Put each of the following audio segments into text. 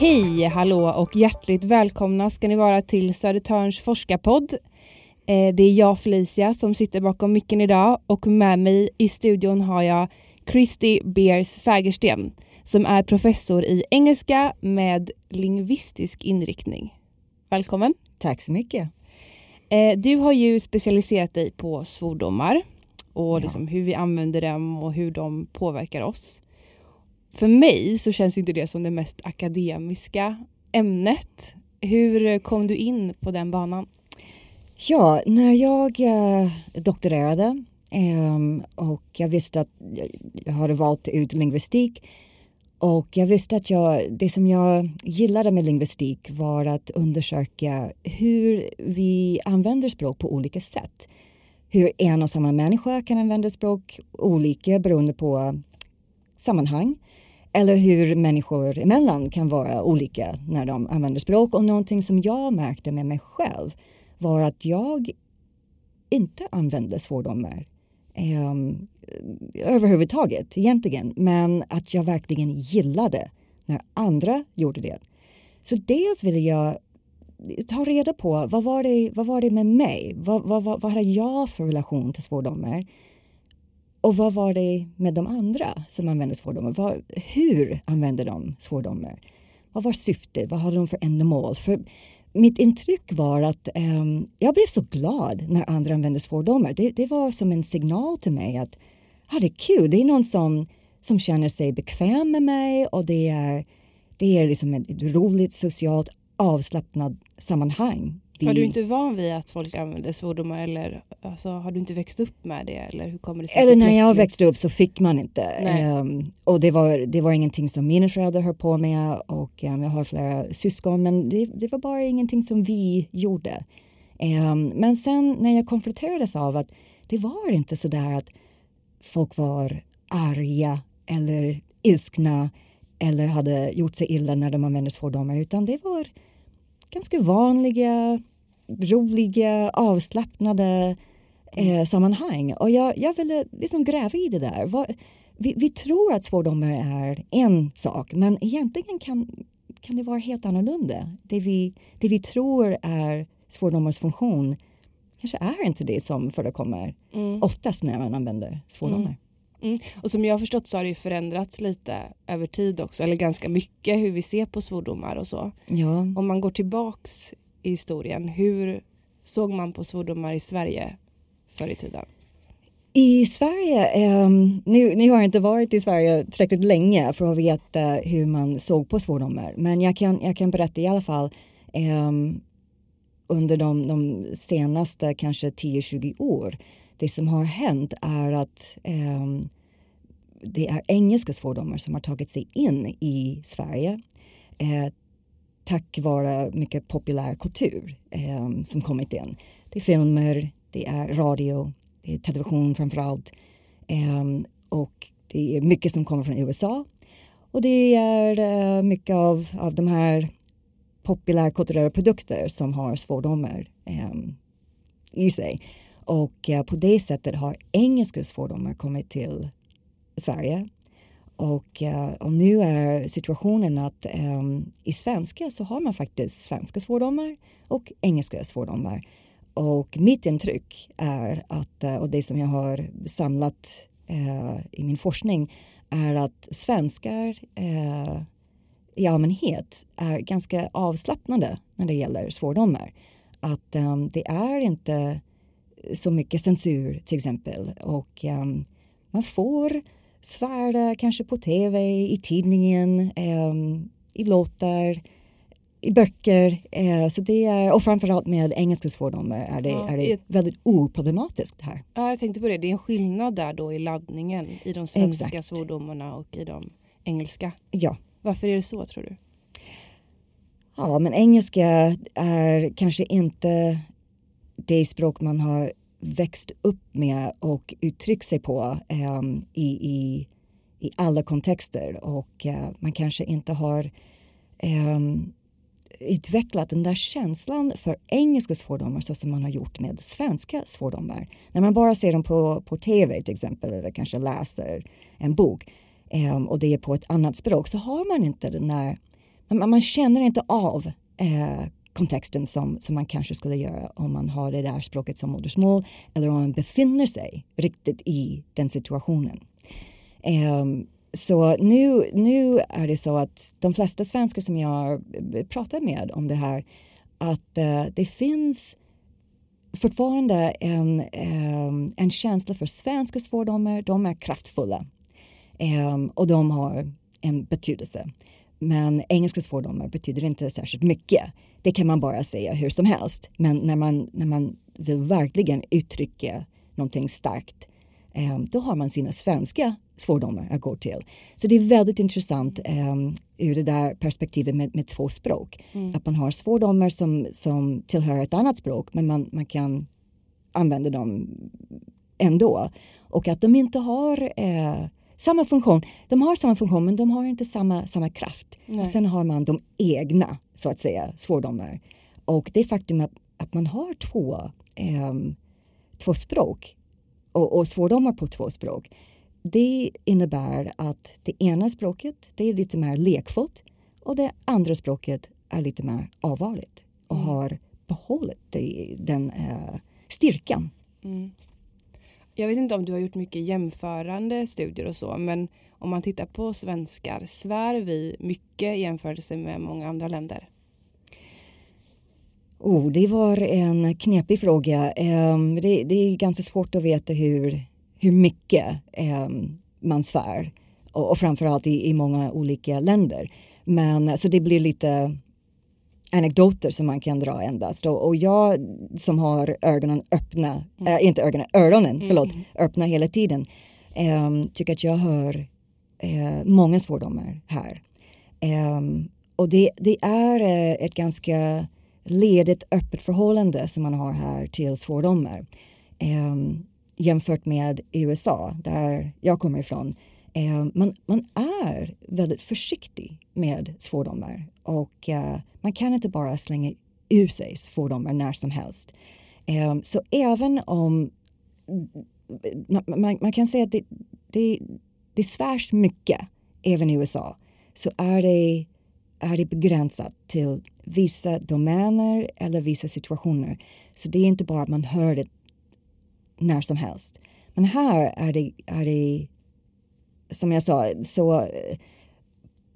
Hej, hallå och hjärtligt välkomna ska ni vara till Södertörns forskarpodd. Eh, det är jag Felicia som sitter bakom micken idag och med mig i studion har jag Christy Beers Fägersten som är professor i engelska med lingvistisk inriktning. Välkommen! Tack så mycket! Eh, du har ju specialiserat dig på svordomar och ja. liksom hur vi använder dem och hur de påverkar oss. För mig så känns inte det som det mest akademiska ämnet. Hur kom du in på den banan? Ja, när jag eh, doktorerade eh, och jag visste att jag hade valt ut lingvistik och jag visste att jag, det som jag gillade med lingvistik var att undersöka hur vi använder språk på olika sätt. Hur en och samma människa kan använda språk olika beroende på eh, sammanhang. Eller hur människor emellan kan vara olika när de använder språk. Och någonting som jag märkte med mig själv var att jag inte använde svordomar um, överhuvudtaget egentligen. Men att jag verkligen gillade när andra gjorde det. Så dels ville jag ta reda på vad var det, vad var det med mig? Vad, vad, vad, vad hade jag för relation till svordomar? Och vad var det med de andra som använde svordomar? Vad, hur använde de svordomar? Vad var syftet? Vad hade de för ändamål? För mitt intryck var att um, jag blev så glad när andra använde svordomar. Det, det var som en signal till mig att ah, det är kul, det är någon som, som känner sig bekväm med mig och det är, det är liksom ett roligt, socialt avslappnat sammanhang vi... Var du inte van vid att folk använde svordomar eller alltså, har du inte växt upp med det? Eller, hur kommer det sig eller när jag växte upp så fick man inte. Um, och det var, det var ingenting som mina föräldrar höll på med och um, jag har flera syskon men det, det, var bara ingenting som vi gjorde. Um, men sen när jag konfronterades av att det var inte så där att folk var arga eller ilskna eller hade gjort sig illa när de använde svordomar utan det var ganska vanliga, roliga, avslappnade eh, sammanhang. Och jag, jag ville liksom gräva i det där. Vad, vi, vi, tror att svordomar är en sak, men egentligen kan, kan det vara helt annorlunda. Det vi, det vi tror är svordomars funktion kanske är inte det som förekommer mm. oftast när man använder svordomar. Mm. Mm. Och som jag har förstått så har det förändrats lite över tid också, eller ganska mycket hur vi ser på svordomar och så. Ja. Om man går tillbaks i historien, hur såg man på svordomar i Sverige förr i tiden? I Sverige, um, nu, nu har jag inte varit i Sverige tillräckligt länge för att veta hur man såg på svordomar, men jag kan, jag kan berätta i alla fall um, under de, de senaste kanske 10-20 år det som har hänt är att eh, det är engelska svordomar som har tagit sig in i Sverige eh, tack vare mycket populär kultur eh, som kommit in. Det är filmer, det är radio, det är television framför allt. Eh, och det är mycket som kommer från USA. Och det är eh, mycket av, av de här populärkulturella produkter som har svordomar eh, i sig. Och eh, på det sättet har engelska svordomar kommit till Sverige. Och, eh, och nu är situationen att um, i svenska så har man faktiskt svenska svordomar och engelska svordomar. Och mitt intryck är att, eh, och det som jag har samlat uh, i min forskning, är att svenskar uh, i allmänhet är ganska avslappnade när det gäller svordomar. Att um, det är inte så mycket censur till exempel. Och um, man får svära kanske på tv, i tidningen, um, i låtar, i böcker. Uh, så det är, och framförallt med engelska svordomar är det, ja, är det ett, väldigt oproblematiskt här. Ja, jag tänkte på det. Det är en skillnad där då i laddningen i de svenska Exakt. svordomarna och i de engelska. Ja. Varför är det så tror du? Ja, men engelska är kanske inte det språk man har växt upp med och uttryckt sig på eh, i, i, i alla kontexter och eh, man kanske inte har eh, utvecklat den där känslan för engelska svordomar så som man har gjort med svenska svordomar. När man bara ser dem på, på tv till exempel eller kanske läser en bok ehm, och det är på ett annat språk så har man inte den där man, man känner inte av eh, kontexten som, som man kanske skulle göra om man har det där språket som modersmål eller om man befinner sig riktigt i den situationen. Um, så nu, nu är det så att de flesta svenskar som jag pratar med om det här att uh, det finns fortfarande en, um, en känsla för svenska svordomar. De är kraftfulla um, och de har en betydelse. Men engelska svordomar betyder inte särskilt mycket. Det kan man bara säga hur som helst. Men när man, när man vill verkligen uttrycka någonting starkt eh, då har man sina svenska svordomar att gå till. Så det är väldigt intressant eh, ur det där perspektivet med, med två språk. Mm. Att man har svordomar som, som tillhör ett annat språk men man, man kan använda dem ändå. Och att de inte har eh, samma funktion. De har samma funktion men de har inte samma, samma kraft. Nej. Och sen har man de egna, så att säga, svordomar. Och det faktum att, att man har två, eh, två språk och, och svordomar på två språk det innebär att det ena språket det är lite mer lekfullt och det andra språket är lite mer allvarligt och mm. har behållit den eh, styrkan. Mm. Jag vet inte om du har gjort mycket jämförande studier och så, men om man tittar på svenskar, svär vi mycket i jämförelse med många andra länder? Oh, det var en knepig fråga. Ehm, det, det, är ganska svårt att veta hur, hur mycket ehm, man svär och, och framförallt i, i många olika länder. Men så det blir lite anekdoter som man kan dra endast. Och, och jag som har ögonen öppna, mm. äh, inte ögonen, öronen, mm. förlåt, öppna hela tiden, ähm, tycker att jag hör äh, många svordomar här. Ähm, och det, det är äh, ett ganska ledigt, öppet förhållande som man har här till svordomar. Ähm, jämfört med USA, där jag kommer ifrån. Eh, man, man är väldigt försiktig med svordomar och eh, man kan inte bara slänga ur sig svordomar när som helst. Eh, så även om man, man, man kan säga att det, det, det svärs mycket även i USA så är det, är det begränsat till vissa domäner eller vissa situationer. Så det är inte bara att man hör det när som helst. Men här är det, är det som jag sa, så eh,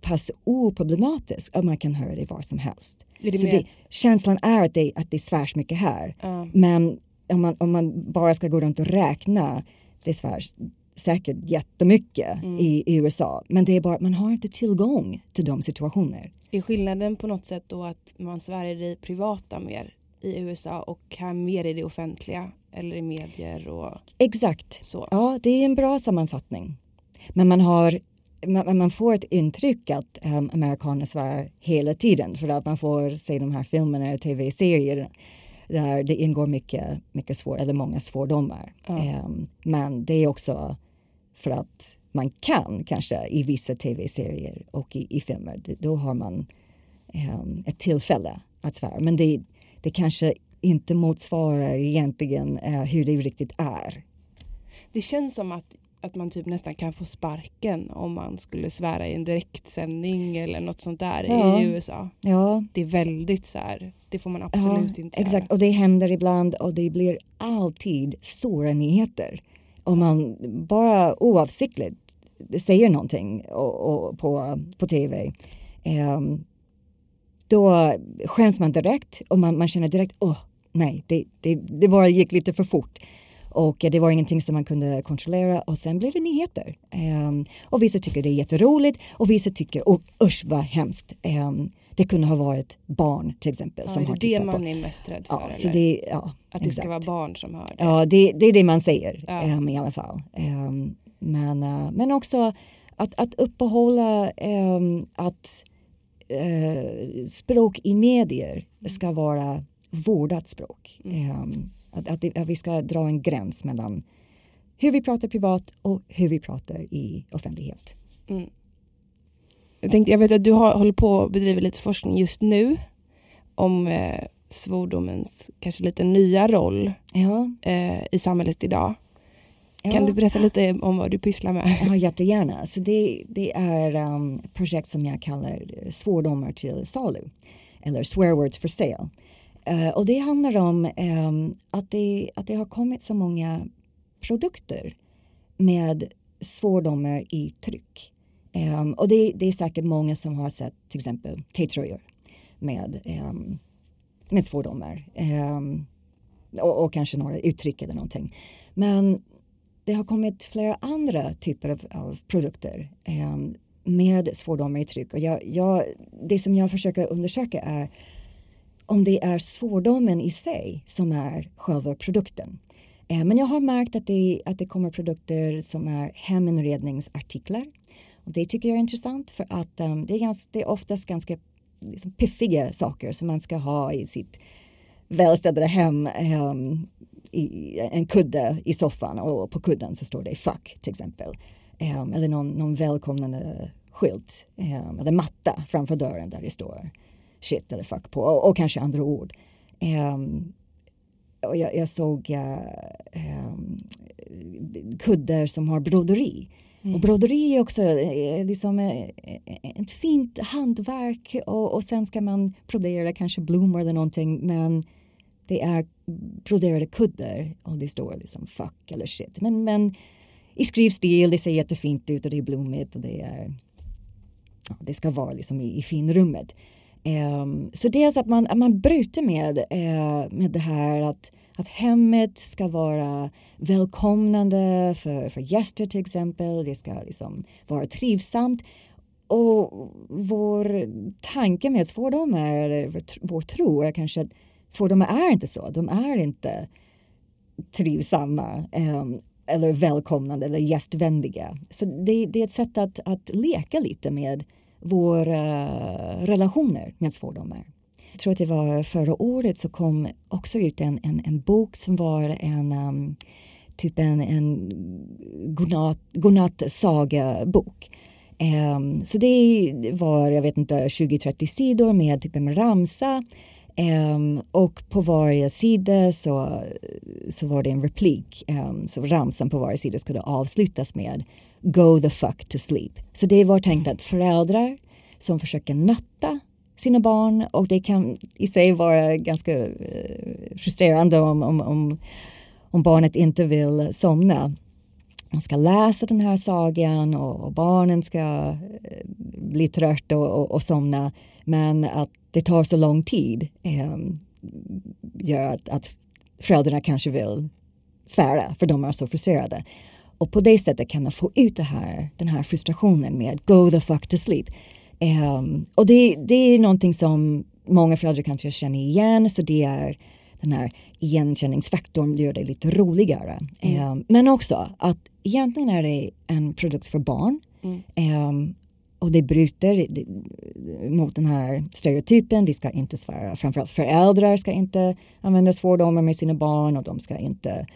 pass oproblematiskt att man kan höra det var som helst. Det så det, känslan är att det, att det svärs mycket här. Uh. Men om man, om man bara ska gå runt och räkna, det svärs säkert jättemycket mm. i, i USA. Men det är bara att man har inte tillgång till de situationer. Är skillnaden på något sätt då att man svär i det privata mer i USA och här mer i det offentliga eller i medier och Exakt. Så. Ja, det är en bra sammanfattning. Men man har man, man får ett intryck att um, amerikaner svär hela tiden för att man får se de här filmerna och tv-serier där det ingår mycket, mycket svår, eller många svordomar. Ja. Um, men det är också för att man kan kanske i vissa tv-serier och i, i filmer, då har man um, ett tillfälle att svära. Men det, det kanske inte motsvarar egentligen uh, hur det riktigt är. Det känns som att att man typ nästan kan få sparken om man skulle svära i en direktsändning eller något sånt där ja. i USA. Ja. Det är väldigt så här, det får man absolut ja, inte exakt. göra. och det händer ibland och det blir alltid stora nyheter. Om man bara oavsiktligt säger någonting och, och på, på tv um, då skäms man direkt och man, man känner direkt, åh oh, nej, det, det, det bara gick lite för fort. Och det var ingenting som man kunde kontrollera och sen blev det nyheter. Um, och vissa tycker det är jätteroligt och vissa tycker oh, usch vad hemskt. Um, det kunde ha varit barn till exempel. Ja, som är det det man på. är mest rädd för? Ja, så det, ja, att det exakt. ska vara barn som hör det? Ja, det, det är det man säger ja. um, i alla fall. men, uh, men också att, att uppehålla att uh, språk i medier ska vara vårdat språk. Mm. Att, att, det, att, vi ska dra en gräns mellan hur vi pratar privat och hur vi pratar i offentlighet. Mm. Jag, tänkte, jag vet att du har, håller på att bedriva lite forskning just nu om eh, svordomens kanske lite nya roll ja. eh, i samhället idag. Kan Ja. du berätta lite om vad du pysslar med? Ja, jättegärna. Så det, det är um, projekt som jag kallar eh, svordomar till salu. Eller swear words for sale. Eh, och det handlar om ehm, att, det, att det har kommit så många produkter med svordomar i tryck. Um, och det, det är säkert många som har sett till exempel T-tröjor med, um, med svordomar. Um, och, och kanske några uttryck eller någonting. Men det har kommit flera andra typer av, av produkter med svordomar i tryck. Och jag, jag, det som jag försöker undersöka är om det är svordomen i sig som är själva produkten. Eh, men jag har märkt att det, att det kommer produkter som är heminredningsartiklar. Och det tycker jag är intressant för att um, det, är ganska, det är oftast ganska liksom, piffiga saker som man ska ha i sitt välstädade hem. Um, i, en kudde i soffan och på kudden så står det fuck till exempel. Um, eller någon, någon välkomnande skylt um, eller matta framför dörren där det står shit eller fuck på och, och kanske andra ord. Um, och jag, jag såg uh, um, kuddar som har broderi. Mm. Och broderi är också eh, liksom eh, ett fint hantverk och, och sen ska man brodera kanske blommor eller någonting men det är broderade kuddar och det står liksom fuck eller shit. Men, men i skrivstil, det ser jättefint ut och det är blommigt och det är ja, det ska vara liksom i, i finrummet. Um, så dels att man, att man bryter med, uh, med det här att, att hemmet ska vara välkomnande för, för gäster till exempel. Det ska liksom vara trivsamt. Och vår tanke med svordomar, eller vår tro är kanske att svordomar är inte så. De är inte trivsamma um, eller välkomnande eller gästvänliga. Så det, det, är ett sätt att, att leka lite med våra eh, relationer med svordomar. Jag tror att det var förra året så kom också ut en, en, en bok som var en um, typ en, en godnatt, bok. Um, ehm, så det var, jag vet inte, 20-30 sidor med typ en ramsa Um, och på varje sida så, så var det en replik. Um, så ramsan på varje sida skulle avslutas med Go the fuck to sleep. Så det var tänkt att föräldrar som försöker natta sina barn och det kan i sig vara ganska uh, frustrerande om, om, om, om barnet inte vill somna. Man ska läsa den här sagan och, barnen ska uh, bli trötta och, och, och somna. Men att det tar så lång tid eh, gör att, att föräldrarna kanske vill svära för de är så frustrerade. Och på det sättet kan man få ut här, den här frustrationen med go the fuck to sleep. Eh, och det, det är någonting som många föräldrar kanske känner igen så det är den här igenkänningsfaktorn gör det lite roligare. Mm. Eh, men också att egentligen är det en produkt för barn. Mm. Eh, och det bryter mot den här stereotypen. Vi ska inte svära. Framförallt föräldrar ska inte använda svordomar med sina barn och de ska inte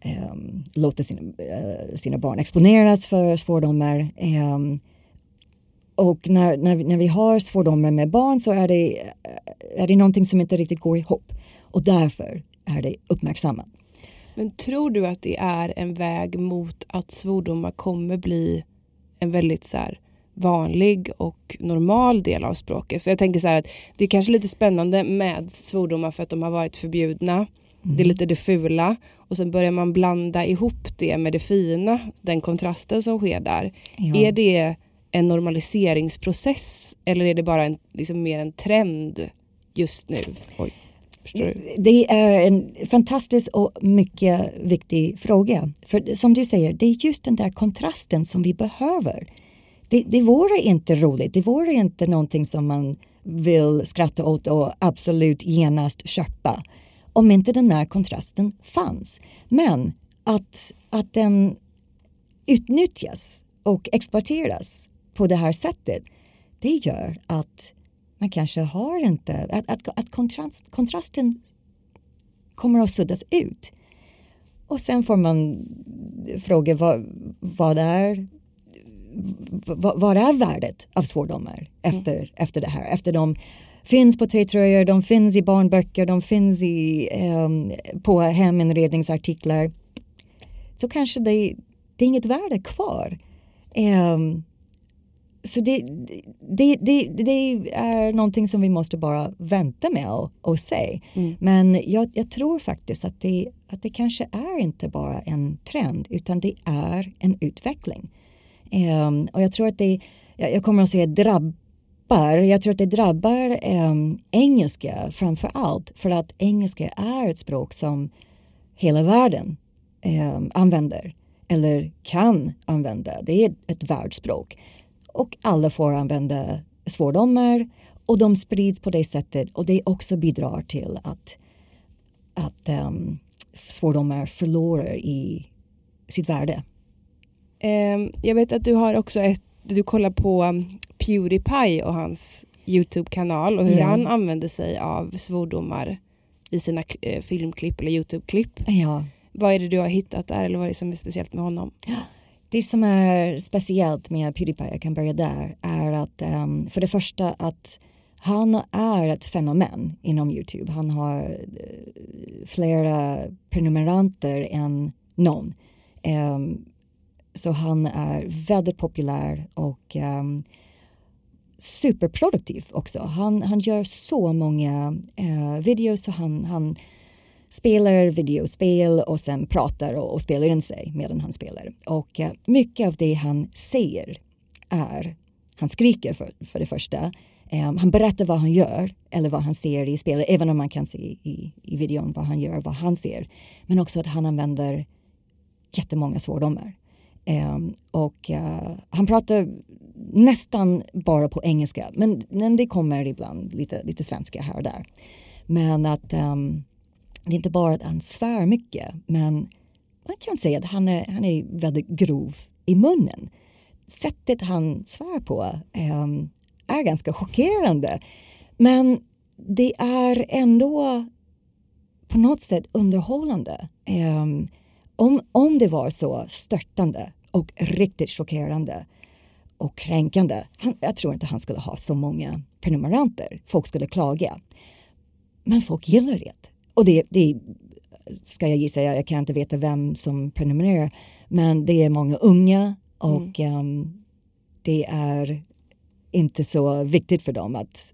eh, låter sina, eh, sina barn exponeras för svordomar. Eh, och när, när, vi, när vi har svordomar med barn så är det, eh, är det någonting som inte riktigt går ihop. Och därför är det uppmärksammat. Men tror du att det är en väg mot att svordomar kommer bli en väldigt så här, vanlig och normal del av språket. För jag tänker så här att det är kanske lite spännande med svordomar för att de har varit förbjudna. Mm. Det är lite det fula och sen börjar man blanda ihop det med det fina, den kontrasten som sker där. Ja. Är det en normaliseringsprocess eller är det bara en, liksom mer en trend just nu? Oj. Det är en fantastisk och mycket viktig fråga. För som du säger, det är just den där kontrasten som vi behöver det, det vore inte roligt. Det vore inte någonting som man vill skratta åt och absolut genast köpa om inte den här kontrasten fanns. Men att, att den utnyttjas och exploateras på det här sättet det gör att man kanske har inte, att, att, att kontrast, kontrasten kommer att suddas ut. Och sen får man fråga vad, vad är vad är värdet av svordomar efter, mm. efter det här? Efter de finns på T-tröjor, de finns i barnböcker, de finns i, um, på heminredningsartiklar. så kanske det, det är inget värde kvar. Um, så det, det, det, det, är någonting som vi måste bara vänta med och, och se. Mm. Men jag, jag, tror faktiskt att det, att det kanske är inte bara en trend utan det är en utveckling. Um, och jag tror att det, jag, jag kommer att säga drabbar, jag tror att det drabbar eh, engelska framför allt för att engelska är ett språk som hela världen eh, använder eller kan använda. Det är ett världsspråk och alla får använda svordomar och de sprids på det sättet och det också bidrar till att, att um, svordomar förlorar i sitt värde. Um, jag vet att du har också ett, du kollar på um, Pewdiepie och hans Youtube-kanal och hur ja. han använder sig av svordomar i sina uh, filmklipp eller Youtube-klipp. Ja. Vad är det du har hittat där eller vad är det som är speciellt med honom? Det som är speciellt med Pewdiepie, jag kan börja där, är att um, för det första att han är ett fenomen inom Youtube. Han har uh, flera prenumeranter än någon. Um, så han är väldigt populär och um, superproduktiv också. Han, han gör så många uh, videos och han, han spelar videospel och sen pratar och, och spelar in sig medan han spelar. Och uh, mycket av det han säger är, han skriker för, för det första, um, han berättar vad han gör eller vad han ser i spelet, även om man kan se i, i videon vad han gör, vad han ser. Men också att han använder jättemånga svordomar. Ehm, och eh, han pratar nästan bara på engelska, men, men det kommer ibland lite, lite svenska här och där. Men att um, det är inte bara att han svär mycket, men man kan säga att han är, han är väldigt grov i munnen. Sättet han svär på um, är ganska chockerande. Men det är ändå på något sätt underhållande. Um, om, om det var så störtande och riktigt chockerande och kränkande. Han, jag tror inte han skulle ha så många prenumeranter. Folk skulle klaga. Men folk gillar det. Och det, det ska jag gissa, jag, jag kan inte veta vem som prenumererar. Men det är många unga och mm. um, det är inte så viktigt för dem att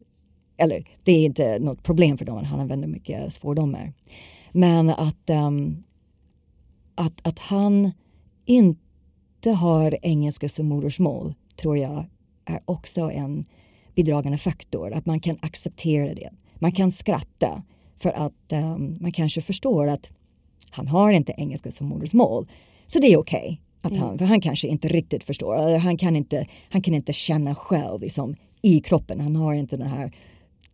eller det är inte något problem för dem att han använder mycket svordomar. Men att, um, att, att han inte har engelska som modersmål tror jag är också en bidragande faktor. Att man kan acceptera det. Man kan skratta för att um, man kanske förstår att han har inte engelska som modersmål. Så det är okej. Okay mm. för han kanske inte riktigt förstår. Han, kan inte, han kan inte känna själv liksom, i kroppen. Han har inte den här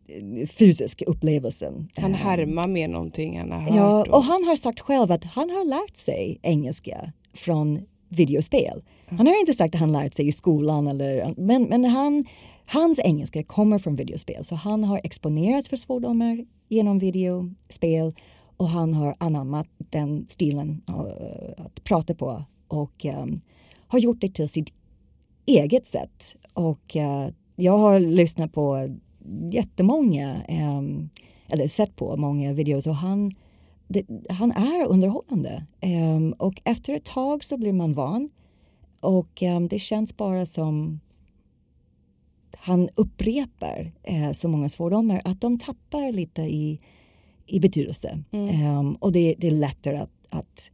eh, fysiska upplevelsen. Han härmar med någonting han har hört. Ja, och han har sagt själv att han har lärt sig engelska från videospel. Han har inte sagt att han lärt sig i skolan, eller, men, men han, hans engelska kommer från videospel. Så han har exponerats för svordomar genom videospel och han har anammat den stilen uh, att prata på och um, har gjort det till sitt eget sätt. Och uh, jag har lyssnat på jättemånga, um, eller sett på många videos och han, det, han är underhållande. Um, och efter ett tag så blir man van. Och um, det känns bara som han upprepar eh, så många svordomar att de tappar lite i, i betydelse. Mm. Och det, det, är lättare att, att,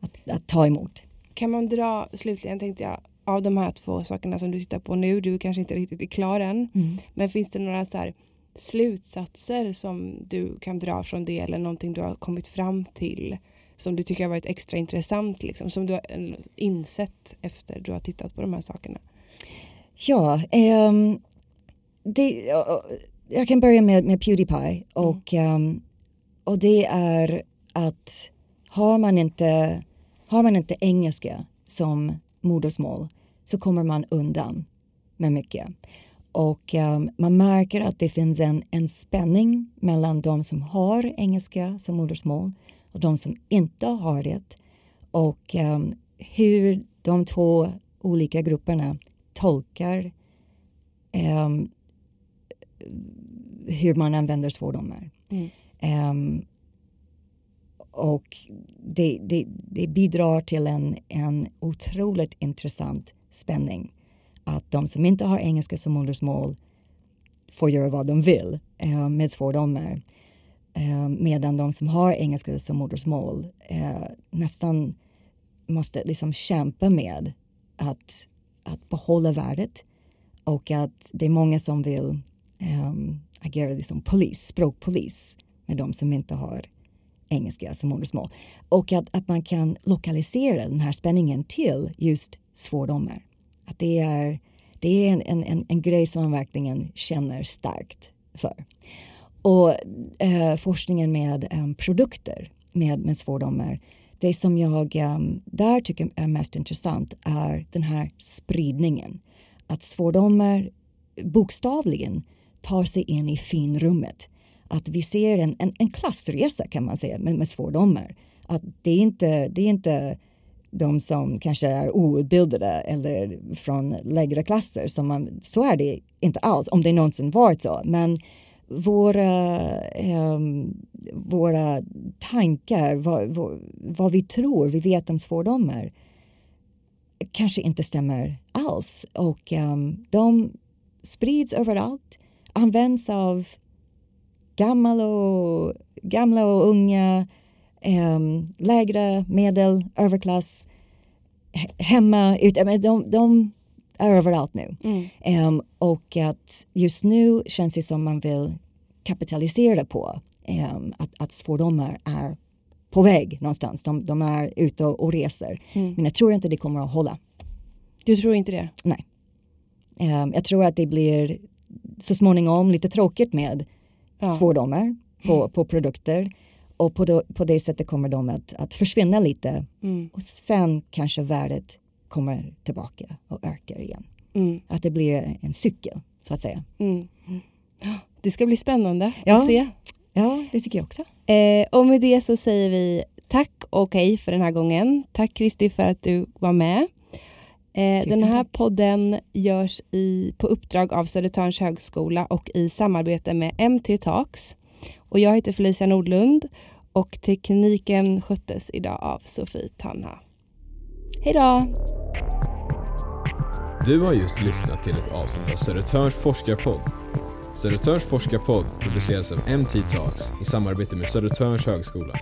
att, att, ta emot. Kan man dra, slutligen tänkte jag, av de här två sakerna som du tittar på nu, du kanske inte riktigt är klar än, mm. men finns det några så här, slutsatser som du kan dra från det eller någonting du har kommit fram till som du tycker har varit extra intressant, liksom, som du har eh, insett efter du har tittat på de här sakerna? Ja, um, det, jag kan börja med, med Pewdiepie mm. och, mm. um, och det är att har man, inte, har man inte engelska som modersmål så kommer man undan med mycket. Och um, man märker att det finns en, en spänning mellan de som har engelska som modersmål och de som inte har det. Och um, hur de två olika grupperna tolkar um, hur man använder svordomar. Mm. Um, och det, det, det, bidrar till en, en otroligt intressant spänning. Att de som inte har engelska som modersmål får göra vad de vill eh, med svordomar. Eh, medan de som har engelska som modersmål eh, nästan måste liksom kämpa med att, att behålla värdet och att det är många som vill um, agera liksom polis, språkpolis med de som inte har engelska som modersmål. Och att, att man kan lokalisera den här spänningen till just svordomar. Att det är, det är en, en, en grej som man verkligen känner starkt för. Och eh, forskningen med eh, produkter med, med svordomar det som jag um, där tycker är mest intressant är den här spridningen. Att svordomar bokstavligen tar sig in i finrummet. Att vi ser en, en, en klassresa kan man säga med, med svordomar. Att det är inte, det är inte de som kanske är outbildade eller från lägre klasser. Så, man, så är det inte alls, om det någonsin varit så. Men våra, um, våra tankar, vad, vad, vad, vi tror vi vet om svordomar kanske inte stämmer alls. Och um, de sprids överallt, används av gamla och, gamla och unga, um, lägre, medel, överklass, hemma, ut, de, de är överallt nu. Mm. Um, och att just nu känns det som man vill kapitalisera på um, att, att svordomar är på väg någonstans. De, de är ute och, och reser. Mm. Men jag tror inte det kommer att hålla. Du tror inte det? Nej. Um, jag tror att det blir så småningom lite tråkigt med ja. svordomar på, mm. på produkter. Och på, do, på det sättet kommer de att, att försvinna lite. Mm. Och sen kanske värdet kommer tillbaka och ökar igen. Mm. Att det blir en cykel, så att säga. Mm. Det ska bli spännande ja. att se. Ja, det tycker jag också. Eh, och med det så säger vi tack och hej för den här gången. Tack Kristi för att du var med. Eh, den här podden görs i, på uppdrag av Södertörns högskola och i samarbete med MT Talks. Och jag heter Felicia Nordlund och tekniken sköttes idag av Sofie Tanna. Hej då! Du har just lyssnat till ett avsnitt av Södertörns forskarpodd. Södertörns forskarpodd produceras av MT Talks i samarbete med Södertörns högskola.